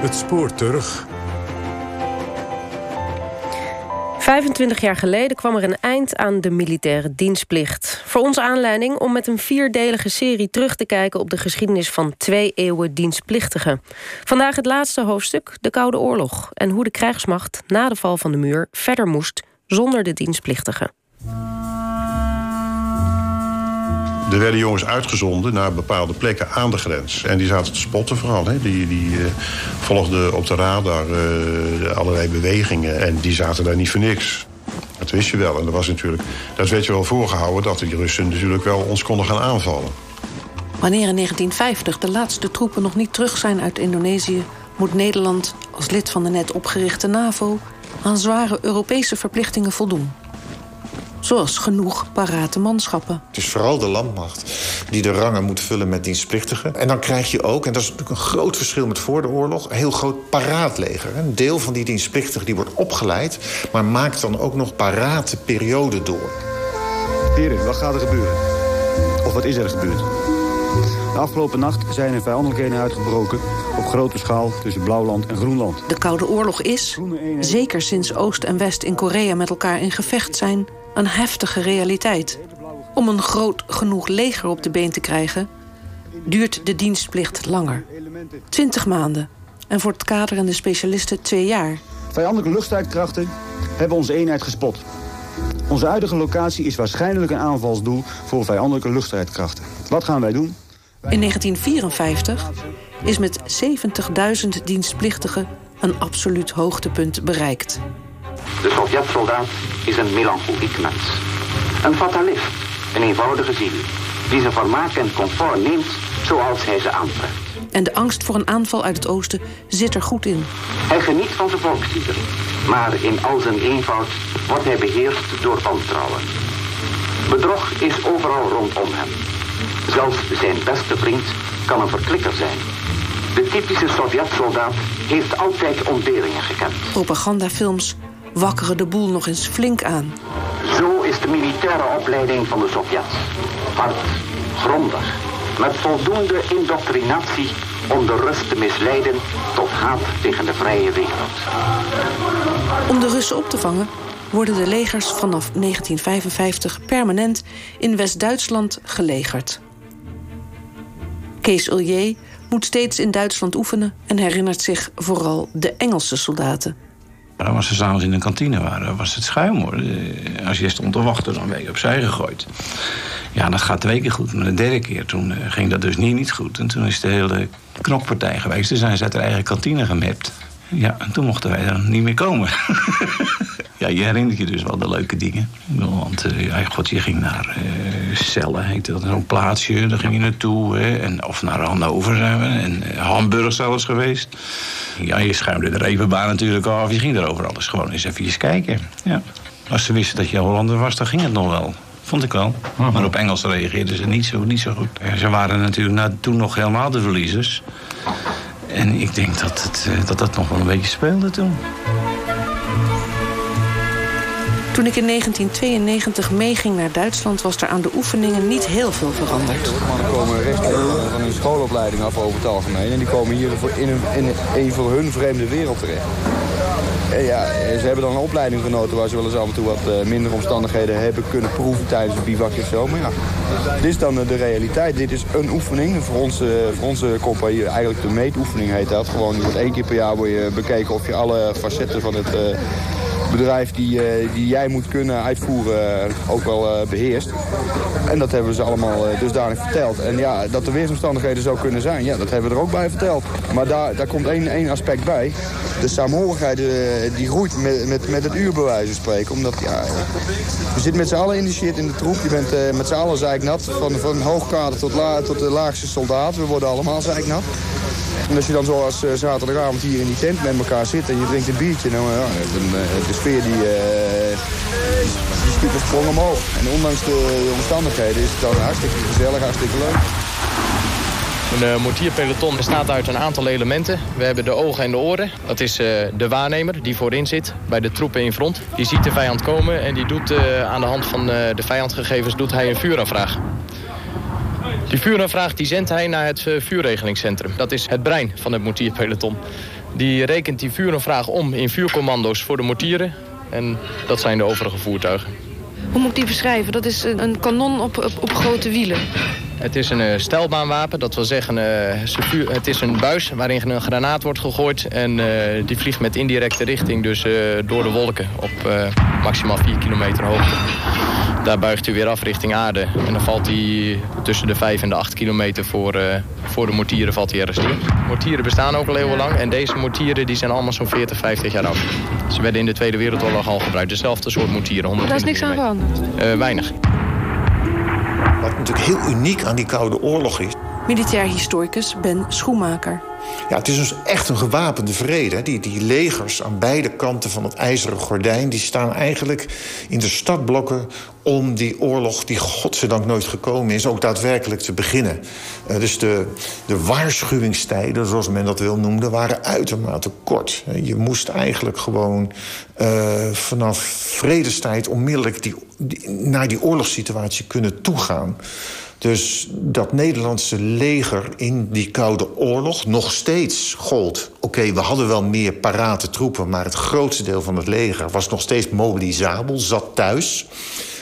Het spoor terug 25 jaar geleden kwam er een eind aan de militaire dienstplicht. Voor ons aanleiding om met een vierdelige serie terug te kijken... op de geschiedenis van twee eeuwen dienstplichtigen. Vandaag het laatste hoofdstuk, de Koude Oorlog... en hoe de krijgsmacht na de val van de muur verder moest zonder de dienstplichtigen. Er werden jongens uitgezonden naar bepaalde plekken aan de grens. En die zaten te spotten vooral. Hè. Die, die uh, volgden op de radar uh, allerlei bewegingen. En die zaten daar niet voor niks. Dat wist je wel. En dat was natuurlijk, dat werd je wel voorgehouden... dat die Russen natuurlijk wel ons konden gaan aanvallen. Wanneer in 1950 de laatste troepen nog niet terug zijn uit Indonesië... moet Nederland als lid van de net opgerichte NAVO... aan zware Europese verplichtingen voldoen. Zoals genoeg parate manschappen. Het is vooral de landmacht die de rangen moet vullen met dienstplichtigen. En dan krijg je ook, en dat is natuurlijk een groot verschil met voor de oorlog... een heel groot paraatleger. Een deel van die dienstplichtigen die wordt opgeleid... maar maakt dan ook nog parate periode door. Heren, wat gaat er gebeuren? Of wat is er gebeurd? De afgelopen nacht zijn er vijandelijkheden uitgebroken... op grote schaal tussen Blauwland en Groenland. De Koude Oorlog is, zeker sinds Oost en West in Korea met elkaar in gevecht zijn een heftige realiteit. Om een groot genoeg leger op de been te krijgen... duurt de dienstplicht langer. Twintig maanden. En voor het kader en de specialisten twee jaar. Vijandelijke luchtstrijdkrachten hebben onze eenheid gespot. Onze huidige locatie is waarschijnlijk een aanvalsdoel... voor vijandelijke luchtstrijdkrachten. Wat gaan wij doen? In 1954 is met 70.000 dienstplichtigen... een absoluut hoogtepunt bereikt. De Sovjet-soldaat is een melancholiek mens. Een fatalist, een eenvoudige ziel, die zijn vermaak en comfort neemt zoals hij ze aantrekt. En de angst voor een aanval uit het oosten zit er goed in. Hij geniet van zijn volkslieder, maar in al zijn eenvoud wordt hij beheerst door wantrouwen. Bedrog is overal rondom hem. Zelfs zijn beste vriend kan een verklikker zijn. De typische Sovjet-soldaat heeft altijd ontberingen gekend. Propagandafilms wakkeren de boel nog eens flink aan. Zo is de militaire opleiding van de Sovjets. Hard, grondig, met voldoende indoctrinatie om de Rus te misleiden tot haat tegen de vrije wereld. Om de Russen op te vangen worden de legers vanaf 1955 permanent in West-Duitsland gelegerd. Kees Ullier moet steeds in Duitsland oefenen en herinnert zich vooral de Engelse soldaten. Maar als ze s'avonds in de kantine waren, was het schuim hoor. Eh, als je stond te wachten, dan werd je opzij gegooid. Ja, dat gaat twee keer goed. Maar de derde keer, toen eh, ging dat dus niet, niet goed. En toen is de hele knokpartij geweest. Toen zijn ze uit de eigen kantine gemapt. Ja, en toen mochten wij er niet meer komen. ja, je herinnert je dus wel de leuke dingen. Want uh, ja, god, je ging naar uh, Cellen, heette dat, zo'n plaatsje. Daar ging je naartoe. Hè, en, of naar Hannover zijn we. En uh, Hamburg zelfs geweest. Ja, je schuimde de repenbaan natuurlijk af. Je ging er over alles gewoon eens even kijken. Ja. Als ze wisten dat je Hollander was, dan ging het nog wel. Vond ik wel. Maar op Engels reageerden ze niet zo, niet zo goed. Ze waren natuurlijk na, toen nog helemaal de verliezers. En ik denk dat, het, dat dat nog wel een beetje speelde toen. Toen ik in 1992 meeging naar Duitsland... was er aan de oefeningen niet heel veel veranderd. De mannen komen recht van hun schoolopleiding af over het algemeen. En die komen hier in een, in een voor hun vreemde wereld terecht. En ja, ze hebben dan een opleiding genoten waar ze wel eens af en toe wat uh, minder omstandigheden hebben kunnen proeven tijdens het bivakje of zo. Maar ja, dit is dan de realiteit. Dit is een oefening. Voor onze, voor onze compagnie, eigenlijk de meetoefening heet dat. Gewoon, je één keer per jaar word je bekeken of je alle facetten van het... Bedrijf die, die jij moet kunnen uitvoeren ook wel beheerst. En dat hebben ze allemaal dusdanig verteld. En ja, dat er weersomstandigheden zou kunnen zijn, ja, dat hebben we er ook bij verteld. Maar daar, daar komt één, één aspect bij. De saamhorigheid die groeit met, met, met het uurbewijs spreken. Omdat, ja, we zitten met z'n allen in de in de troep. Je bent met z'n allen zeiknat. Van, van hoogkader tot, la, tot de laagste soldaat. We worden allemaal zeiknat. En als je dan zoals uh, zaterdagavond hier in die tent met elkaar zit en je drinkt een biertje, nou, ja, dan, uh, de sfeer die, die schiet een sprong omhoog. En ondanks de omstandigheden is het dan hartstikke gezellig, hartstikke leuk. Een uh, mortierpeloton bestaat uit een aantal elementen. We hebben de ogen en de oren. Dat is de waarnemer die voorin zit bij de troepen in front. Die ziet de vijand komen en die doet aan de hand van de vijandgegevens doet hij een vuuraanvraag. Die vuuraanvraag die zendt hij naar het vuurregelingscentrum. Dat is het brein van het mortierpeloton. Die rekent die vuuraanvraag om in vuurcommando's voor de mortieren. En dat zijn de overige voertuigen. Hoe moet ik die beschrijven? Dat is een kanon op, op, op grote wielen. Het is een uh, stijlbaanwapen, dat wil zeggen, uh, het is een buis waarin een granaat wordt gegooid. En uh, die vliegt met indirecte richting, dus door de wolken op maximaal 4 kilometer hoogte. Daar buigt hij weer af richting aarde. En dan valt hij tussen de 5 en de 8 kilometer voor, voor de mortieren valt hij ergens neer. Mortieren bestaan ook al heel lang en deze mortieren die zijn allemaal zo'n 40, 50 jaar oud. Ze werden in de Tweede Wereldoorlog al gebruikt, dezelfde soort mortieren. Daar is niks aan veranderd? weinig. Wat natuurlijk heel uniek aan die Koude Oorlog is. Militair historicus Ben Schoenmaker. Ja, het is dus echt een gewapende vrede. Die, die legers aan beide kanten van het ijzeren gordijn... die staan eigenlijk in de startblokken om die oorlog... die godzijdank nooit gekomen is, ook daadwerkelijk te beginnen. Uh, dus de, de waarschuwingstijden, zoals men dat wil noemen... waren uitermate kort. Je moest eigenlijk gewoon uh, vanaf vredestijd... onmiddellijk die, die, naar die oorlogssituatie kunnen toegaan. Dus dat Nederlandse leger in die Koude Oorlog nog steeds gold. Oké, we hadden wel meer parate troepen... maar het grootste deel van het leger was nog steeds mobilisabel, zat thuis...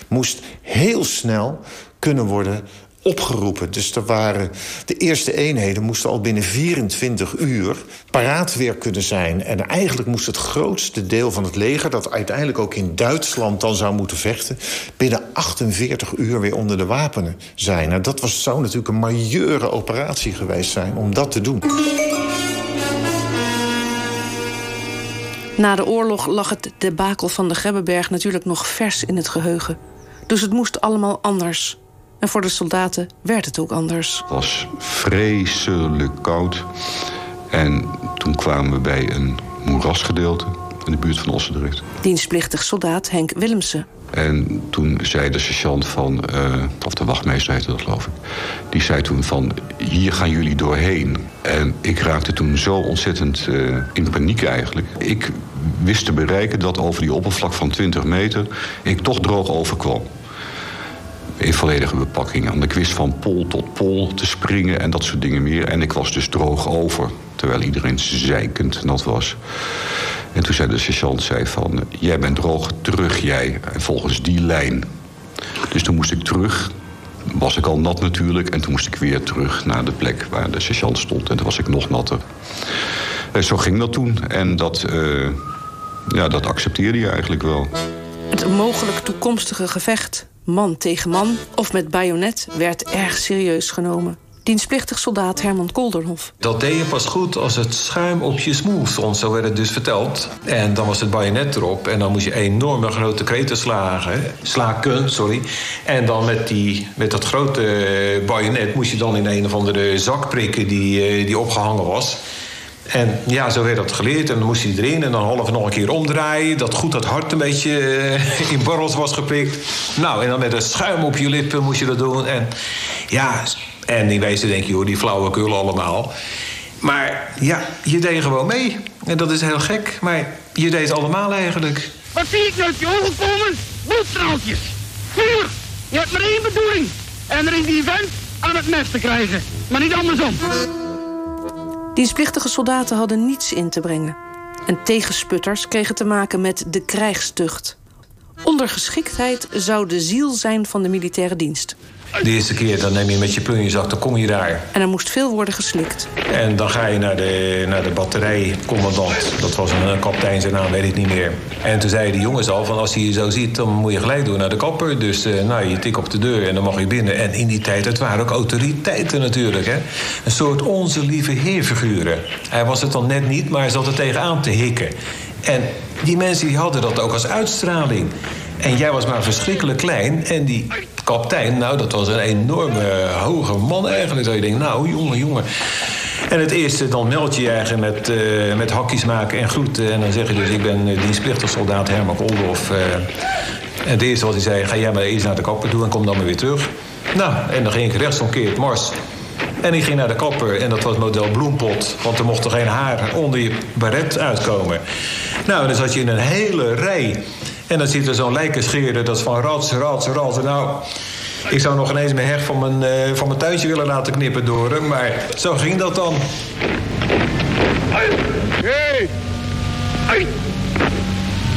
moest heel snel kunnen worden opgeroepen. Dus er waren, de eerste eenheden moesten al binnen 24 uur paraat weer kunnen zijn. En eigenlijk moest het grootste deel van het leger... dat uiteindelijk ook in Duitsland dan zou moeten vechten... binnen 48 uur weer onder de wapenen zijn. Nou, dat was, zou natuurlijk een majeure operatie geweest zijn om dat te doen. Na de oorlog lag het debakel van de Grebbeberg natuurlijk nog vers in het geheugen. Dus het moest allemaal anders. En voor de soldaten werd het ook anders. Het was vreselijk koud. En toen kwamen we bij een moerasgedeelte in de buurt van Ossendrecht. Dienstplichtig soldaat Henk Willemsen. En toen zei de sergeant van, uh, of de wachtmeester heette dat geloof ik... die zei toen van, hier gaan jullie doorheen. En ik raakte toen zo ontzettend uh, in paniek eigenlijk. Ik wist te bereiken dat over die oppervlak van 20 meter... ik toch droog overkwam in volledige bepakking. En ik wist van pol tot pol te springen en dat soort dingen meer. En ik was dus droog over, terwijl iedereen zeikend nat was. En toen zei de sergeant zei van, jij bent droog, terug jij. En volgens die lijn. Dus toen moest ik terug. Was ik al nat natuurlijk. En toen moest ik weer terug naar de plek waar de sergeant stond. En toen was ik nog natter. En zo ging dat toen. En dat, uh, ja, dat accepteerde je eigenlijk wel. Het mogelijk toekomstige gevecht man tegen man of met bajonet werd erg serieus genomen. Dienstplichtig soldaat Herman Kolderhof. Dat deed je pas goed als het schuim op je smoel stond, zo werd het dus verteld. En dan was het bajonet erop en dan moest je enorme grote kreten slagen, slaken. Sorry. En dan met, die, met dat grote bajonet moest je dan in een of andere zak prikken die, eh, die opgehangen was. En ja, zo werd dat geleerd. En dan moest hij erin en dan half nog een keer omdraaien. Dat goed dat hart een beetje eh, in borrels was geprikt. Nou, en dan met een schuim op je lippen moest je dat doen. En ja, en wezen denk je, hoor, die flauwekul allemaal. Maar ja, je deed gewoon mee. En dat is heel gek, maar je deed allemaal eigenlijk. Wat zie ik nou uit je ogen komen? Bloedstraaltjes. Vuur! Je hebt maar één bedoeling. En er is die vent aan het mes te krijgen. Maar niet andersom. Dienstplichtige soldaten hadden niets in te brengen. En tegensputters kregen te maken met de krijgstucht. Ondergeschiktheid zou de ziel zijn van de militaire dienst. De eerste keer dan neem je met je plunjezak, dan kom je daar. En er moest veel worden geslikt. En dan ga je naar de, naar de batterijcommandant. Dat was een kapitein, zijn naam weet ik niet meer. En toen zeiden de jongens al, van als hij je zo ziet... dan moet je gelijk door naar de kapper. Dus uh, nou, je tik op de deur en dan mag je binnen. En in die tijd, het waren ook autoriteiten natuurlijk. Hè? Een soort onze lieve heerfiguren. Hij was het dan net niet, maar hij zat er tegenaan te hikken. En die mensen die hadden dat ook als uitstraling. En jij was maar verschrikkelijk klein. En die kapitein, nou, dat was een enorme hoge man eigenlijk. Dat je denkt, nou, jongen, jongen. En het eerste, dan meld je je eigen met, uh, met hakjes maken en groeten. En dan zeg je dus, ik ben uh, dienstplichtig soldaat Herman Koldof. Uh, en het eerste wat hij zei, ga jij maar eens naar de kapper toe en kom dan maar weer terug. Nou, en dan ging ik rechtsomkeerd mars. En ik ging naar de kapper en dat was model bloempot. Want er mocht er geen haar onder je baret uitkomen. Nou, dan zat je in een hele rij. En dan zit er zo'n lijkenscheerder, dat is van rats, rats, rats. Nou, ik zou nog ineens mijn heg van mijn, uh, van mijn tuintje willen laten knippen door hem. Maar zo ging dat dan. Hey! Hey!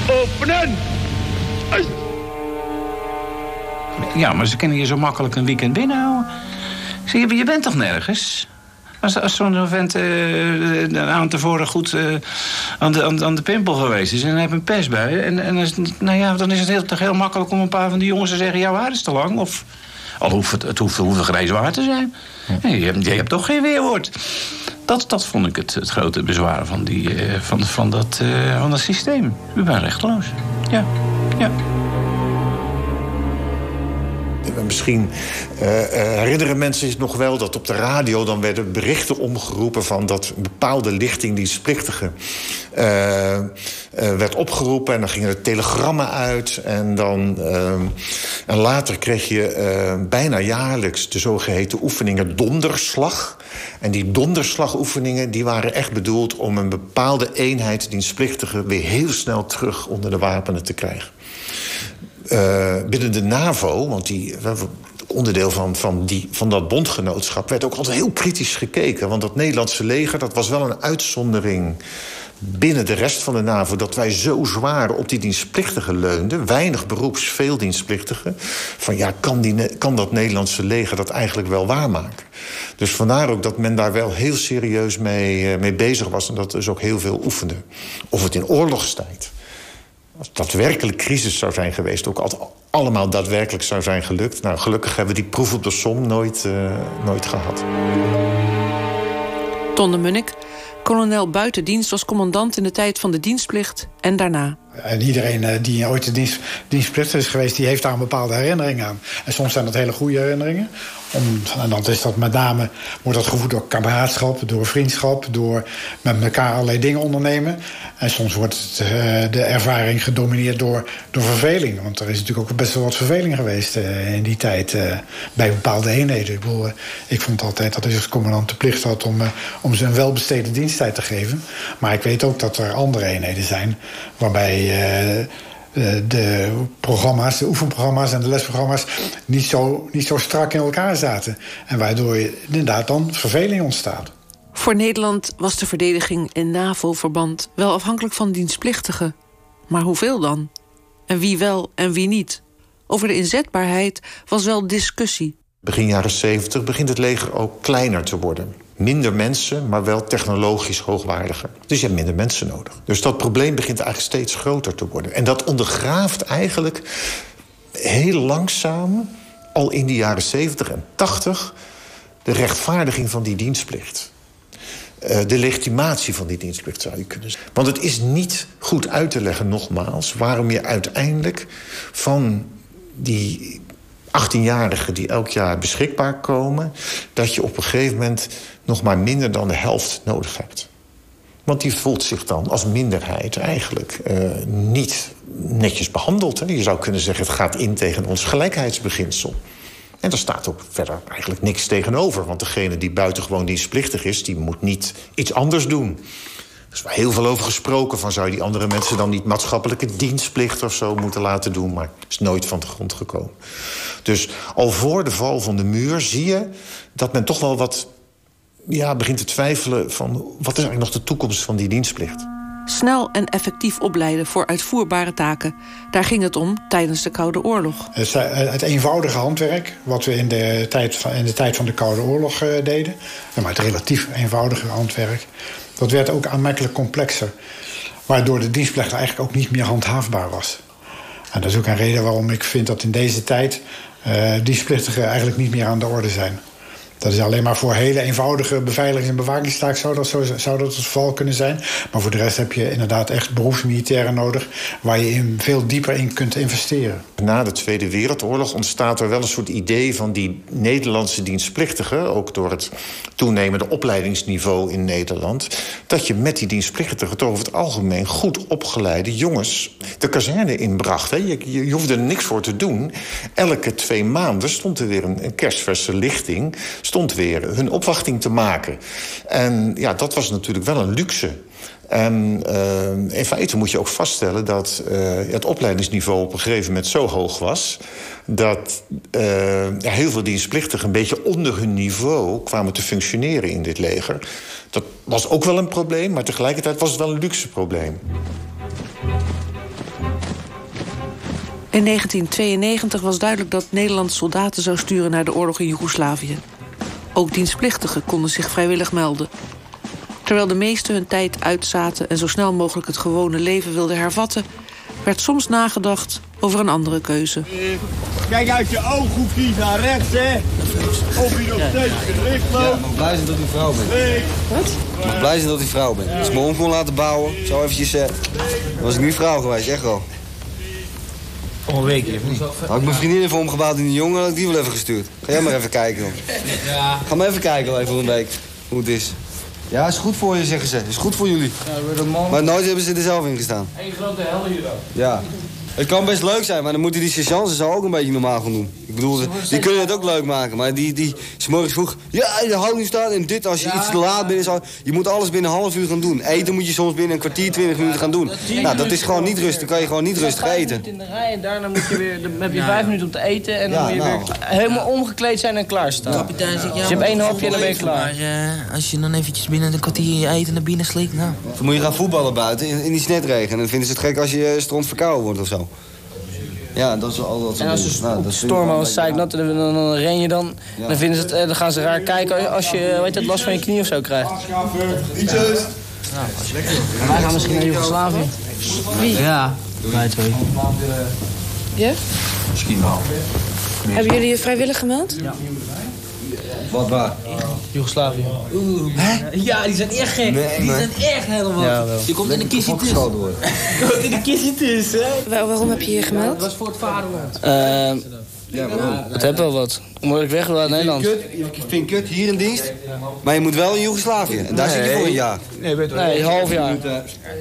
Openen! Hey! Ja, maar ze kunnen je zo makkelijk een weekend binnenhouden. Zie je, je bent toch nergens? Als, als zo'n vent uh, een aan tevoren goed uh, aan, de, aan, aan, de pimpel geweest is... en hij heeft een pers bij... en, en is, nou ja, dan is het heel, toch heel makkelijk om een paar van die jongens te zeggen... jouw haar is te lang, of... Al hoeft het, het hoeft, hoeft geen waar te zijn. je, hebt, je hebt toch geen weerwoord. Dat, dat vond ik het, het grote bezwaar van, die, uh, van, van, dat, van dat systeem. U bent rechteloos. Ja, ja. Misschien uh, herinneren mensen zich nog wel dat op de radio dan werden berichten omgeroepen van dat een bepaalde lichtingdienstplichtige uh, werd opgeroepen en dan gingen er telegrammen uit en dan en later kreeg je bijna jaarlijks de zogeheten oefeningen donderslag. En die donderslagoefeningen die waren echt bedoeld om een bepaalde eenheid dienstplichtige weer heel snel terug onder de wapenen te krijgen. Uh, binnen de NAVO, want die onderdeel van, van, die, van dat bondgenootschap... werd ook altijd heel kritisch gekeken. Want dat Nederlandse leger dat was wel een uitzondering binnen de rest van de NAVO... dat wij zo zwaar op die dienstplichtigen leunden. Weinig beroeps, veel dienstplichtigen. Van ja, kan, die, kan dat Nederlandse leger dat eigenlijk wel waarmaken? Dus vandaar ook dat men daar wel heel serieus mee, mee bezig was... en dat dus ook heel veel oefende. Of het in oorlogstijd als daadwerkelijk crisis zou zijn geweest... ook allemaal daadwerkelijk zou zijn gelukt. Nou, gelukkig hebben we die proef op de som nooit, uh, nooit gehad. Ton de Munnik, kolonel buitendienst... was commandant in de tijd van de dienstplicht en daarna. En iedereen uh, die ooit de dienst, dienstplichtig is geweest... die heeft daar een bepaalde herinnering aan. En soms zijn dat hele goede herinneringen. En dan is dat met name, wordt dat gevoed door kameraadschap, door vriendschap, door met elkaar allerlei dingen ondernemen. En soms wordt het, uh, de ervaring gedomineerd door, door verveling. Want er is natuurlijk ook best wel wat verveling geweest uh, in die tijd uh, bij bepaalde eenheden. Ik, bedoel, ik vond altijd dat hij als commandant de plicht had om, om ze een welbesteden diensttijd te geven. Maar ik weet ook dat er andere eenheden zijn waarbij eh, de programma's, de oefenprogramma's en de lesprogramma's niet zo, niet zo strak in elkaar zaten. En waardoor je inderdaad dan verveling ontstaat. Voor Nederland was de verdediging in NAVO-verband wel afhankelijk van dienstplichtigen. Maar hoeveel dan? En wie wel en wie niet? Over de inzetbaarheid was wel discussie. Begin jaren 70 begint het leger ook kleiner te worden minder mensen, maar wel technologisch hoogwaardiger. Dus je hebt minder mensen nodig. Dus dat probleem begint eigenlijk steeds groter te worden. En dat ondergraaft eigenlijk heel langzaam, al in de jaren 70 en 80, de rechtvaardiging van die dienstplicht. Uh, de legitimatie van die dienstplicht zou je kunnen zeggen. Want het is niet goed uit te leggen, nogmaals, waarom je uiteindelijk van die 18-jarigen die elk jaar beschikbaar komen... dat je op een gegeven moment nog maar minder dan de helft nodig hebt. Want die voelt zich dan als minderheid eigenlijk uh, niet netjes behandeld. Hè. Je zou kunnen zeggen, het gaat in tegen ons gelijkheidsbeginsel. En er staat ook verder eigenlijk niks tegenover. Want degene die buitengewoon dienstplichtig is... die moet niet iets anders doen. Er is wel heel veel over gesproken van... zou die andere mensen dan niet maatschappelijke dienstplicht of zo moeten laten doen. Maar het is nooit van de grond gekomen. Dus al voor de val van de muur zie je dat men toch wel wat ja, begint te twijfelen... van wat is eigenlijk nog de toekomst van die dienstplicht. Snel en effectief opleiden voor uitvoerbare taken. Daar ging het om tijdens de Koude Oorlog. Het eenvoudige handwerk, wat we in de tijd van, in de, tijd van de Koude Oorlog uh, deden... maar het relatief eenvoudige handwerk... dat werd ook aanmerkelijk complexer. Waardoor de dienstplicht eigenlijk ook niet meer handhaafbaar was. En dat is ook een reden waarom ik vind dat in deze tijd... Uh, dienstplichtigen eigenlijk niet meer aan de orde zijn. Dat is alleen maar voor hele eenvoudige beveiligings- en bewakingstaak zou dat, zo, zou dat het geval kunnen zijn. Maar voor de rest heb je inderdaad echt beroepsmilitairen nodig... waar je in veel dieper in kunt investeren. Na de Tweede Wereldoorlog ontstaat er wel een soort idee van die Nederlandse dienstplichtigen... ook door het toenemende opleidingsniveau in Nederland... dat je met die dienstplichtigen toch over het algemeen goed opgeleide jongens... de kazerne inbracht. Je, je, hoefde er niks voor te doen. Elke twee maanden stond er weer een, een kerstverse lichting stond weer hun opwachting te maken. En ja, dat was natuurlijk wel een luxe. En uh, in feite moet je ook vaststellen dat uh, het opleidingsniveau op een gegeven moment zo hoog was. dat uh, heel veel dienstplichtigen een beetje onder hun niveau kwamen te functioneren in dit leger. Dat was ook wel een probleem, maar tegelijkertijd was het wel een luxe probleem. In 1992 was duidelijk dat Nederland soldaten zou sturen naar de oorlog in Joegoslavië. Ook dienstplichtigen konden zich vrijwillig melden. Terwijl de meesten hun tijd uitzaten en zo snel mogelijk het gewone leven wilden hervatten, werd soms nagedacht over een andere keuze. Kijk uit je ooghoekjes naar rechts, hè. Of je nog steeds gericht loopt. Ja, maar blij zijn dat u vrouw bent. Wat? Ik mag blij zijn dat u vrouw bent. Als ik me om kon laten bouwen, zo eventjes... Uh, was ik nu vrouw geweest, echt wel. Om een weekje, of niet? Had ik mijn vriendin even omgebouwd in die jongen, had ik die wel even gestuurd. Ga jij maar even kijken, dan. Ja. Ga maar even kijken, even een week, hoe het is. Ja, is goed voor je, zeggen ze. Is goed voor jullie. Ja, man... Maar nooit hebben ze er zelf in gestaan. Eén grote hel hier ook. Ja. Het kan best leuk zijn, maar dan moeten die sergeants ook een beetje normaal gaan doen. Ik bedoel, die kunnen het ook leuk maken, maar die, die s morgens vroeg... Ja, de houding staat en dit, als je iets te laat bent, zo, je moet alles binnen een half uur gaan doen. Eten moet je soms binnen een kwartier, twintig minuten gaan doen. Nou, dat is gewoon niet rustig, dan kan je gewoon niet rustig eten. in de rij en daarna moet je weer, dan heb je vijf minuten om te eten... en dan moet je nou. weer helemaal omgekleed zijn en klaarstaan. Kapitein zegt, ja, dus je hebt één hapje en dan ben je klaar. Maar eh, als je dan eventjes binnen een kwartier je eten naar binnen slikt, nou... Dan moet je gaan voetballen buiten in, in die snetregen. En dan vinden ze het gek als je eh, stront verkouden wordt of zo. Ja, dat is al dat soort En als ze Nou, op dat de vind ik storm wel al een beetje zeiknat, dan, dan, dan ren je dan. Dan, vinden ze het, eh, dan gaan ze raar kijken als je weet het, last van je knie of zo krijgt. Wij gaan misschien naar Joegoslavië. Wie? Ja, wij twee. Ja? Misschien wel. Hebben jullie je vrijwillig gemeld? Ja. Wat waar? Joegoslavië. Hè? Ja, die zijn echt gek. Nee, die zijn echt helemaal... Ja, wel. Je komt in de kistje tussen. Je komt in de kistje tussen? Waar- waarom heb je je gemeld? Dat was voor het vaderland. Eh, het heeft wel wat. Omdat ik weg wil uit Nederland. Kut, ik vind kut hier in dienst, maar je moet wel in Joegoslavië. En daar zit je voor een jaar. Nee, weet je Nee, een half jaar.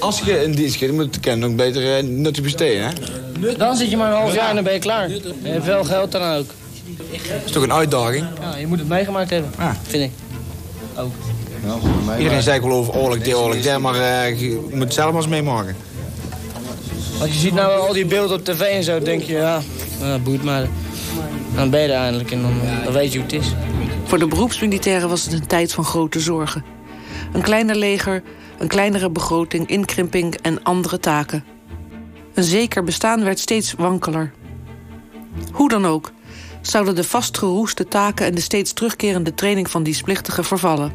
Als je in dienst gaat, dan moet je ook beter uh, nuttig besteden, hè? Dan zit je maar een half jaar en dan ben je klaar. Je hebt wel geld dan ook. Dat is toch een uitdaging? Ja, je moet het meegemaakt hebben, vind ik. Ook. Iedereen zei wel over oorlog, dit, oorlog, maar eh, je moet het zelf maar eens meemaken. Want je ziet nou al die beelden op tv en zo, denk je, ja, nou, boeit maar. Dan ben je er eindelijk en dan, dan weet je hoe het is. Voor de beroepsmilitairen was het een tijd van grote zorgen. Een kleiner leger, een kleinere begroting, inkrimping en andere taken. Een zeker bestaan werd steeds wankeler. Hoe dan ook, zouden de vastgeroeste taken en de steeds terugkerende training van dienstplichtigen vervallen.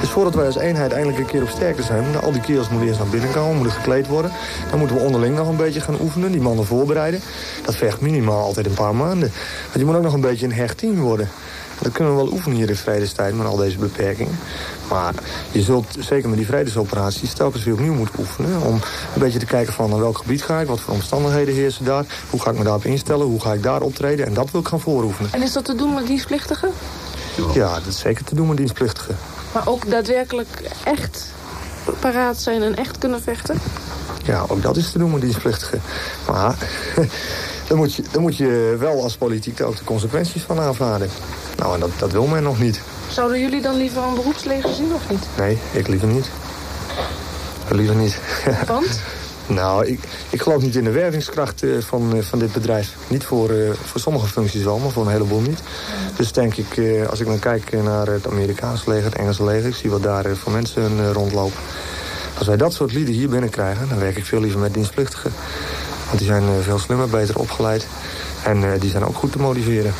Dus voordat wij als eenheid eindelijk een keer op sterkte zijn... al die kerels moeten eerst naar binnen komen, moeten gekleed worden. Dan moeten we onderling nog een beetje gaan oefenen, die mannen voorbereiden. Dat vergt minimaal altijd een paar maanden. Want je moet ook nog een beetje een hecht team worden. Dat kunnen we wel oefenen hier in vredestijd met al deze beperkingen. Maar je zult zeker met die vredesoperaties telkens weer opnieuw moeten oefenen. Om een beetje te kijken van naar welk gebied ga ik, wat voor omstandigheden heersen daar. Hoe ga ik me daarop instellen, hoe ga ik daar optreden. En dat wil ik gaan vooroefenen. En is dat te doen met dienstplichtigen? Ja, dat is zeker te doen met dienstplichtigen. Maar ook daadwerkelijk echt paraat zijn en echt kunnen vechten? Ja, ook dat is te doen met dienstplichtigen. Maar dan moet, je, dan moet je wel als politiek ook de consequenties van aanvaarden. Nou, en dat, dat wil men nog niet. Zouden jullie dan liever een beroepsleger zien of niet? Nee, ik liever niet. Liever niet. Want? nou, ik, ik geloof niet in de wervingskracht eh, van, eh, van dit bedrijf. Niet voor, eh, voor sommige functies wel, maar voor een heleboel niet. Dus denk ik, als ik dan kijk naar het Amerikaanse leger, het Engelse leger... ik zie wat daar voor mensen rondlopen. Als wij dat soort lieden hier binnenkrijgen, dan werk ik veel liever met dienstplichtigen. Want die zijn eh, veel slimmer, beter opgeleid. En eh, die zijn ook goed te motiveren.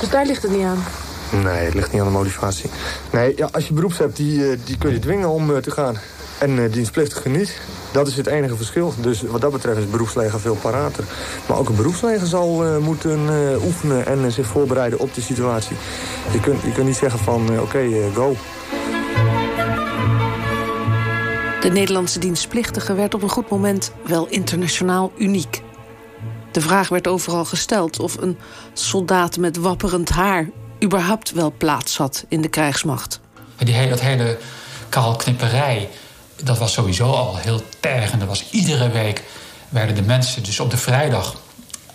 Dus daar ligt het niet aan. Nee, het ligt niet aan de motivatie. Nee, ja, als je beroeps hebt, die, eh, die kun je dwingen om te gaan. En eh dienstplichtige niet. Dat is het enige verschil. Dus wat dat betreft is het beroepsleger veel parater. Maar ook een beroepsleger zal eh, moeten oefenen en zich voorbereiden op de situatie. Je kunt, je kunt niet zeggen van, oké, go. De Nederlandse dienstplichtige werd op een goed moment wel internationaal uniek. De vraag werd overal gesteld of een soldaat met wapperend haar überhaupt wel plaats had in de krijgsmacht. Die dat hele kaalknipperij, dat was sowieso al heel tergend. Er was iedere week werden de mensen dus op de vrijdag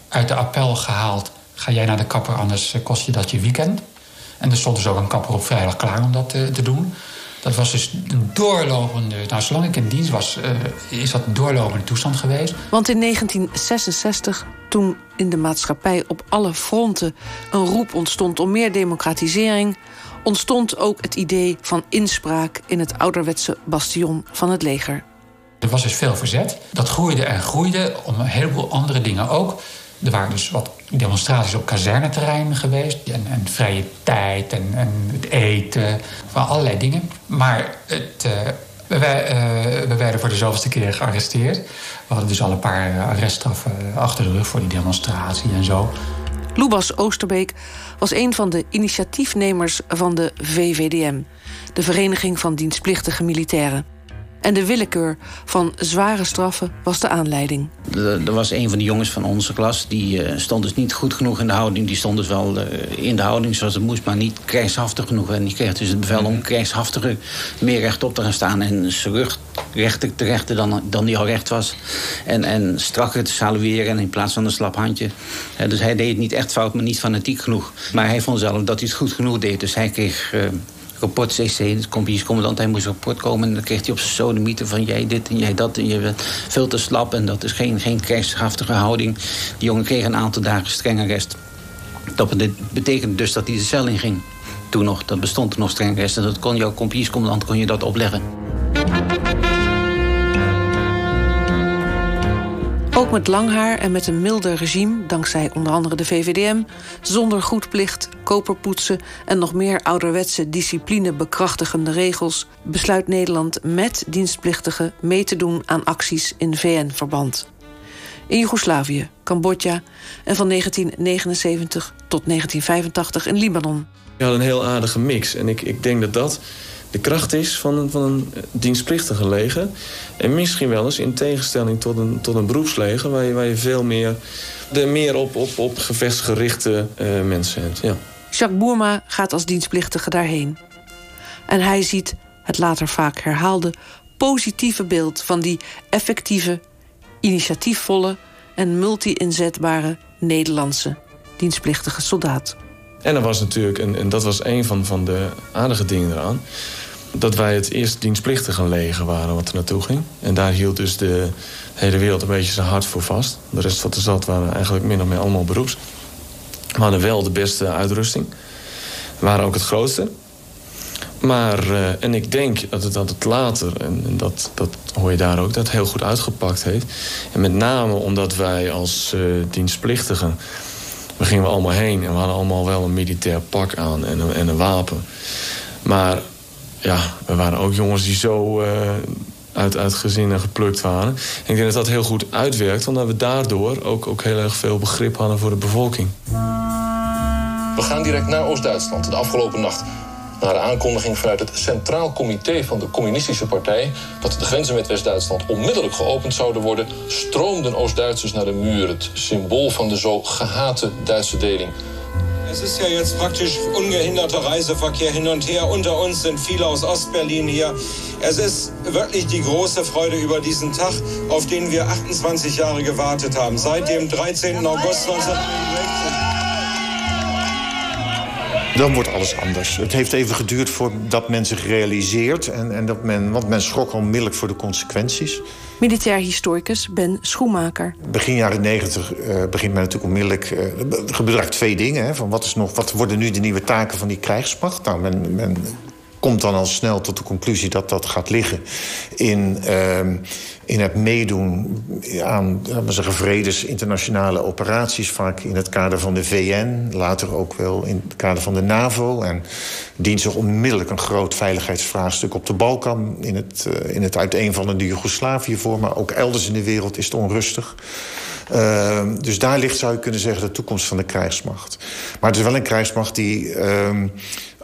uit de appel gehaald. Ga jij naar de kapper, anders eh, kost je dat je weekend. En er stond dus ook een kapper op vrijdag klaar om dat te, te doen. Dat was dus een doorlopende... Nou, zolang ik in dienst was, uh, is dat een doorlopende toestand geweest. Want in 1966, toen in de maatschappij op alle fronten... een roep ontstond om meer democratisering... ontstond ook het idee van inspraak in het ouderwetse bastion van het leger. Er was dus veel verzet. Dat groeide en groeide om een heleboel andere dingen ook. Er waren dus wat demonstraties op kazerneterrein geweest. En, en vrije tijd en, en, het eten. Van allerlei dingen. Maar het, uh, wij, uh, we werden voor de zoveelste keer gearresteerd. We hadden dus al een paar arreststraffen achter de rug voor die demonstratie en zo. Loebas Oosterbeek was een van de initiatiefnemers van de VVDM... de Vereniging van Dienstplichtige Militairen. En de willekeur van zware straffen was de aanleiding. Er was een van de jongens van onze klas, die uh, stond dus niet goed genoeg in de houding. Die stond dus wel uh, in de houding zoals het moest, maar niet krijgshaftig genoeg. En die kreeg dus het bevel om krijgshaftiger meer rechtop te gaan staan... en zijn rug rechter te rechten dan, dan die al recht was. En, en strakker te salueren in plaats van een slap handje. Uh, dus hij deed het niet echt fout, maar niet fanatiek genoeg. Maar hij vond zelf dat hij het goed genoeg deed. Dus hij kreeg rapport CC, de compagniescommandant, hij moest rapport komen... en dan kreeg hij op zijn sodemieter van jij dit en jij dat... en je bent veel te slap en dat is geen, geen krijgshaftige houding. Die jongen kreeg een aantal dagen streng arrest. Dat betekende dus dat hij de cel in ging. Toen nog, dat bestond er nog streng arrest... en dat kon jouw compagniescommandant kon je dat opleggen. Ook met lang haar en met een milder regime, dankzij onder andere de VVDM, zonder goedplicht, koperpoetsen en nog meer ouderwetse discipline bekrachtigende regels, besluit Nederland met dienstplichtigen mee te doen aan acties in VN-verband. In Joegoslavië, Cambodja en van 1979 tot 1985 in Libanon. Je had een heel aardige mix en ik, ik denk dat dat de kracht is van een, van een dienstplichtige leger. En misschien wel eens in tegenstelling tot een, tot een beroepsleger... waar je, waar je veel meer, de meer op, op, op gevechtsgerichte uh, mensen hebt. Ja. Jacques Boerma gaat als dienstplichtige daarheen. En hij ziet het later vaak herhaalde positieve beeld... van die effectieve, initiatiefvolle en multi-inzetbare Nederlandse dienstplichtige soldaat. En er was natuurlijk, en, en dat was een van, van de aardige dingen eraan... dat wij het eerst dienstplichtige leger waren wat er naartoe ging. En daar hield dus de hele wereld een beetje zijn hart voor vast. De rest van de stad waren eigenlijk min of meer allemaal beroeps. We hadden wel de beste uitrusting. Waren ook het grootste. Maar, uh, en ik denk dat het, dat het later, en, dat, dat hoor je daar ook, dat heel goed uitgepakt heeft. En met name omdat wij als uh, dienstplichtigen we gingen allemaal heen en we hadden allemaal wel een militair pak aan en een, en een wapen. Maar ja, we waren ook jongens die zo uh, uit, uit gezinnen geplukt waren. En ik denk dat dat heel goed uitwerkt, omdat we daardoor ook, ook heel erg veel begrip hadden voor de bevolking. We gaan direct naar Oost-Duitsland. De afgelopen nacht na de aankondiging vanuit het Centraal Comité van de Communistische Partij dat de grenzen met West-Duitsland onmiddellijk geopend zouden worden, stroomden Oost-Duitsers naar de muur, het symbool van de zo gehate Duitse deling. Es ist ja jetzt praktisch ungehinderter Reiseverkehr hin und her. Unter uns sind viele aus Ostberlin hier. Es ist wirklich die große Freude über diesen Tag, auf den wir 28 Jahre gewartet haben. Seit dem 13. August 1961. Dan wordt alles anders. Het heeft even geduurd voordat men zich realiseert. En, en dat men, want men schrok onmiddellijk voor de consequenties. Militair historicus Ben Schoenmaker. Begin jaren negentig uh, begint men natuurlijk onmiddellijk... Uh, gebeurt twee dingen. Hè, van wat, is nog, wat worden nu de nieuwe taken van die krijgsmacht? Nou, men, men komt dan al snel tot de conclusie dat dat gaat liggen in, uh, in het meedoen aan we zeggen, vredes internationale operaties, vaak in het kader van de VN, later ook wel in het kader van de NAVO. En dient zich onmiddellijk een groot veiligheidsvraagstuk op de Balkan, in het, uh, in het uiteenvallende Joegoslavië voor, maar ook elders in de wereld is het onrustig. Uh, dus daar ligt, zou je kunnen zeggen, de toekomst van de krijgsmacht. Maar het is wel een krijgsmacht die uh,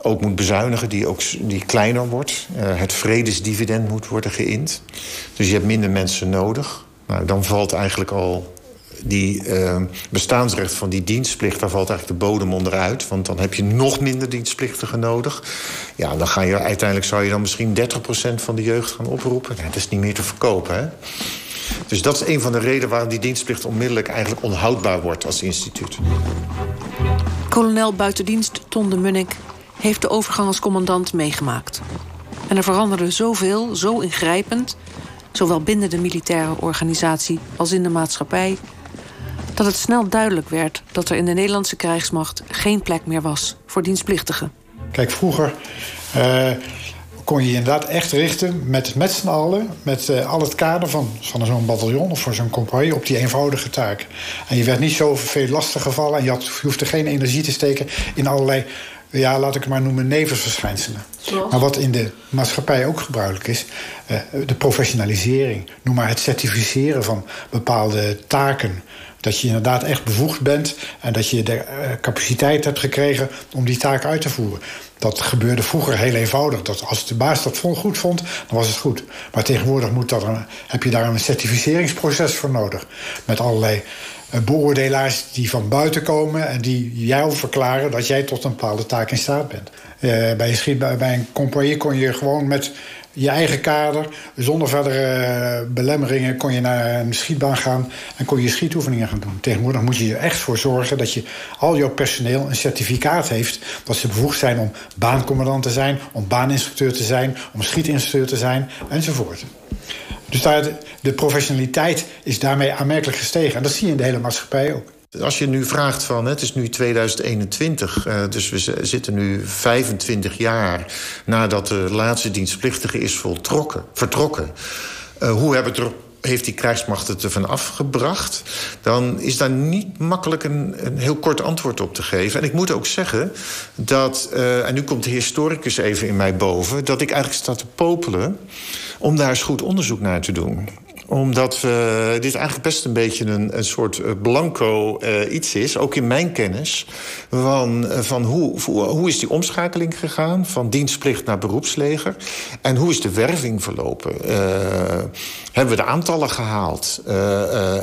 ook moet bezuinigen, die, ook, die kleiner wordt. Uh, het vredesdividend moet worden geïnd. Dus je hebt minder mensen nodig. Nou, dan valt eigenlijk al die uh, bestaansrecht van die dienstplicht... daar valt eigenlijk de bodem onderuit. Want dan heb je nog minder dienstplichtigen nodig. Ja, dan ga je, uiteindelijk zou je dan misschien 30% van de jeugd gaan oproepen. Dat is niet meer te verkopen, hè? Dus dat is een van de redenen waarom die dienstplicht onmiddellijk eigenlijk onhoudbaar wordt als instituut. Kolonel buitendienst Ton de Munnik heeft de overgang als commandant meegemaakt. En er veranderde zoveel, zo ingrijpend... zowel binnen de militaire organisatie als in de maatschappij... dat het snel duidelijk werd dat er in de Nederlandse krijgsmacht... geen plek meer was voor dienstplichtigen. Kijk, vroeger uh, kon je je inderdaad echt richten met, met z'n allen... met uh, al het kader van, van zo'n bataljon of voor zo'n compagnie... op die eenvoudige taak. En je werd niet zo veel lastig gevallen... en je hoefde geen energie te steken in allerlei ja, laat ik het maar noemen, nevenverschijnselen. Maar wat in de maatschappij ook gebruikelijk is, uh, de professionalisering. Noem maar het certificeren van bepaalde taken. Dat je inderdaad echt bevoegd bent en dat je de uh, capaciteit hebt gekregen om die taak uit te voeren. Dat gebeurde vroeger heel eenvoudig. Dat als de baas dat goed vond, dan was het goed. Maar tegenwoordig moet dat heb je daar een certificeringsproces voor nodig. Met allerlei beoordelaars die van buiten komen... en die jou verklaren dat jij tot een bepaalde taak in staat bent. Uh, bij, een bij een compagnie kon je gewoon met je eigen kader... zonder verdere belemmeringen kon je naar een schietbaan gaan... en kon je schietoefeningen gaan doen. Tegenwoordig moet je er echt voor zorgen dat je al jouw personeel een certificaat heeft... dat ze bevoegd zijn om baancommandant te zijn... om baaninstructeur te zijn, om schietinstructeur te zijn, enzovoort. Dus daar, de professionaliteit is daarmee aanmerkelijk gestegen. En dat zie je in de hele maatschappij ook. Als je nu vraagt van, het is nu 2021, uh, dus we zitten nu 25 jaar nadat de laatste dienstplichtige is vertrokken. Uh, hoe hebben het er heeft die krijgsmacht het ervan afgebracht... dan is daar niet makkelijk een, een, heel kort antwoord op te geven. En ik moet ook zeggen dat, uh, en nu komt de historicus even in mij boven... dat ik eigenlijk sta te popelen om daar eens goed onderzoek naar te doen omdat we, dit eigenlijk best een beetje een, een soort blanco uh, iets is, ook in mijn kennis, van, van hoe, hoe is die omschakeling gegaan van dienstplicht naar beroepsleger en hoe is de werving verlopen. Hebben we de aantallen gehaald?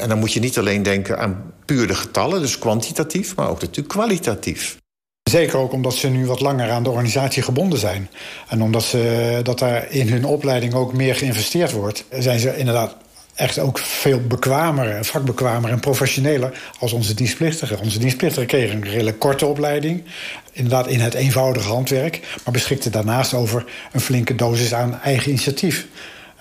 En dan moet je niet alleen denken aan puur de getallen, dus kwantitatief, maar ook natuurlijk kwalitatief. Zeker ook omdat ze nu wat langer aan de organisatie gebonden zijn. En omdat ze, dat daar in hun opleiding ook meer geïnvesteerd wordt... zijn ze inderdaad echt ook veel bekwamer, vakbekwamer en professioneler als onze dienstplichtigen. Onze dienstplichtigen kregen een redelijk korte opleiding. Inderdaad in het eenvoudige handwerk. Maar beschikten daarnaast over een flinke dosis aan eigen initiatief.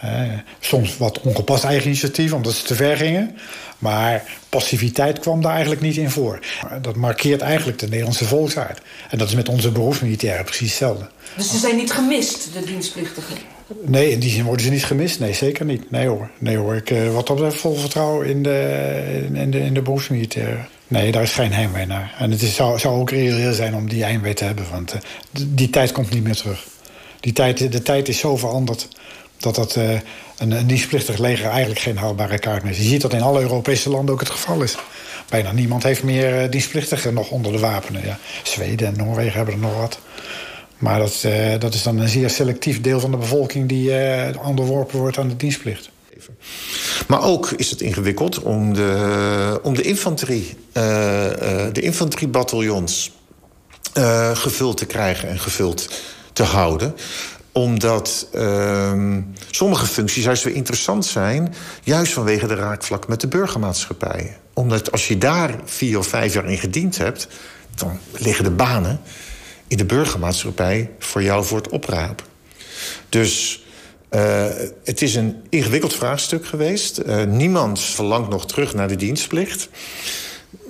Uh, soms wat ongepast eigen initiatief, omdat ze te ver gingen. Maar passiviteit kwam daar eigenlijk niet in voor. Dat markeert eigenlijk de Nederlandse volksaard. En dat is met onze beroepsmilitairen precies hetzelfde. Dus ze zijn niet gemist, de dienstplichtigen? Nee, in die zin worden ze niet gemist. Nee, zeker niet. Nee hoor. Nee hoor. Ik, uh, wat dat betreft vol vertrouwen in de, in de, in de beroepsmilitairen. Nee, daar is geen heimwee naar. En het is, zou, zou ook reëel zijn om die heimwee te hebben. Want uh, die tijd komt niet meer terug. Die tijd, de tijd is zo veranderd dat dat een, een dienstplichtig leger eigenlijk geen haalbare kaart meer is. Je ziet dat in alle Europese landen ook het geval is. Bijna niemand heeft meer uh, dienstplichtigen nog onder de wapenen. Ja. Zweden en Noorwegen hebben er nog wat. Maar dat, uh, dat is dan een zeer selectief deel van de bevolking... die onderworpen wordt aan de dienstplicht. Maar ook is het ingewikkeld om de, om de infanterie, de infanteriebataljons... gevuld te krijgen en gevuld te houden omdat uh, sommige functies juist weer interessant zijn... juist vanwege de raakvlak met de burgermaatschappij. Omdat als je daar vier of vijf jaar in gediend hebt... dan liggen de banen in de burgermaatschappij voor jou voor het oprapen. Dus uh, het is een ingewikkeld vraagstuk geweest. Uh, niemand verlangt nog terug naar de dienstplicht.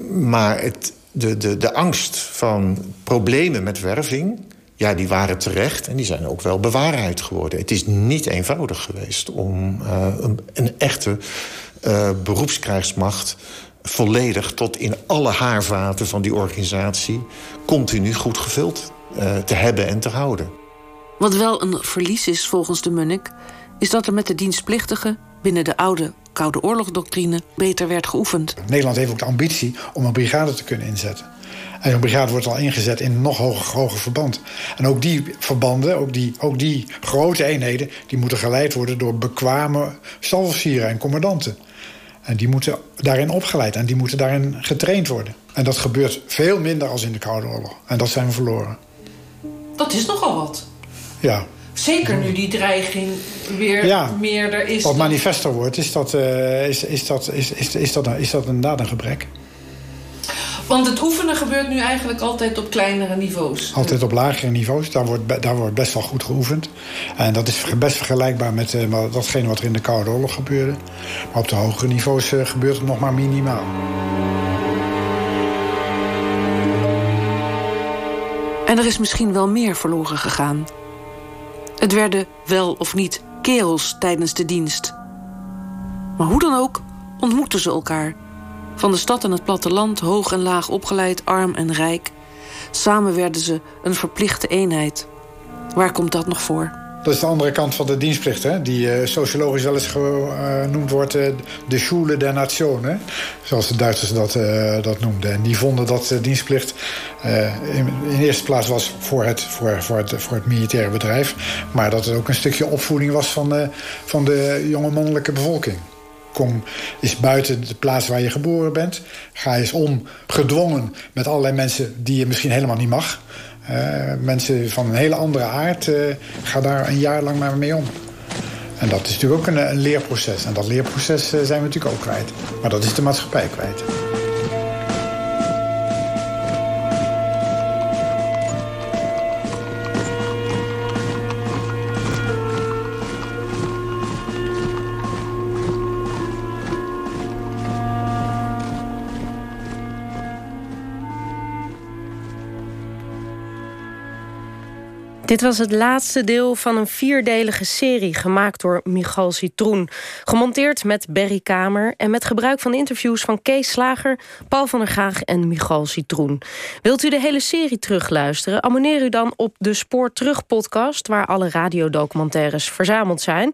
Maar het, de, de, de angst van problemen met werving ja, die waren terecht en die zijn ook wel bewaarheid geworden. Het is niet eenvoudig geweest om uh, een, een, echte beroepskrijgsmacht volledig tot in alle haarvaten van die organisatie continu goed gevuld uh, te hebben en te houden. Wat wel een verlies is volgens de Munnik, is dat er met de dienstplichtigen binnen de oude Koude Oorlogdoctrine beter werd geoefend. Nederland heeft ook de ambitie om een brigade te kunnen inzetten. En zo'n brigade wordt al ingezet in een nog hoger, hoger verband. En ook die verbanden, ook die, ook die grote eenheden... die moeten geleid worden door bekwame stalofficieren en commandanten. En die moeten daarin opgeleid en die moeten daarin getraind worden. En dat gebeurt veel minder als in de Koude Oorlog. En dat zijn we verloren. Dat is nogal wat. Ja. Zeker nu die dreiging weer ja, meer er is. Wat manifester wordt, is dat, uh, is, is, dat, is, is, is, dat, is dat inderdaad een gebrek. Want het oefenen gebeurt nu eigenlijk altijd op kleinere niveaus. Altijd op lagere niveaus. Daar wordt, daar wordt best wel goed geoefend. En dat is best vergelijkbaar met uh, datgene wat er in de Koude Oorlog gebeurde. Maar op de hogere niveaus uh, gebeurt het nog maar minimaal. En er is misschien wel meer verloren gegaan. Het werden wel of niet kerels tijdens de dienst. Maar hoe dan ook ontmoetten ze elkaar. Van de stad en het platteland, hoog en laag opgeleid, arm en rijk. Samen werden ze een verplichte eenheid. Waar komt dat nog voor? Dat is de andere kant van de dienstplicht, hè? die uh, sociologisch wel eens genoemd wordt uh, de Schule der Nationen. Zoals de Duitsers dat, dat noemden. En die vonden dat de dienstplicht in, in, eerste plaats was voor het, voor, voor, het, voor het militaire bedrijf. Maar dat het ook een stukje opvoeding was van van de jonge mannelijke bevolking. Kom eens buiten de plaats waar je geboren bent. Ga eens om, gedwongen met allerlei mensen die je misschien helemaal niet mag. Uh, mensen van een hele andere aard, uh, ga daar een jaar lang maar mee om. En dat is natuurlijk ook een, leerproces. En dat leerproces uh, zijn we natuurlijk ook kwijt. Maar dat is de maatschappij kwijt. Dit was het laatste deel van een vierdelige serie gemaakt door Michal Citroen. Gemonteerd met Berry Kamer en met gebruik van interviews van Kees Slager, Paul van der Gaag en Michal Citroen. Wilt u de hele serie terugluisteren? Abonneer u dan op de Spoor Terug podcast, waar alle radiodocumentaires verzameld zijn.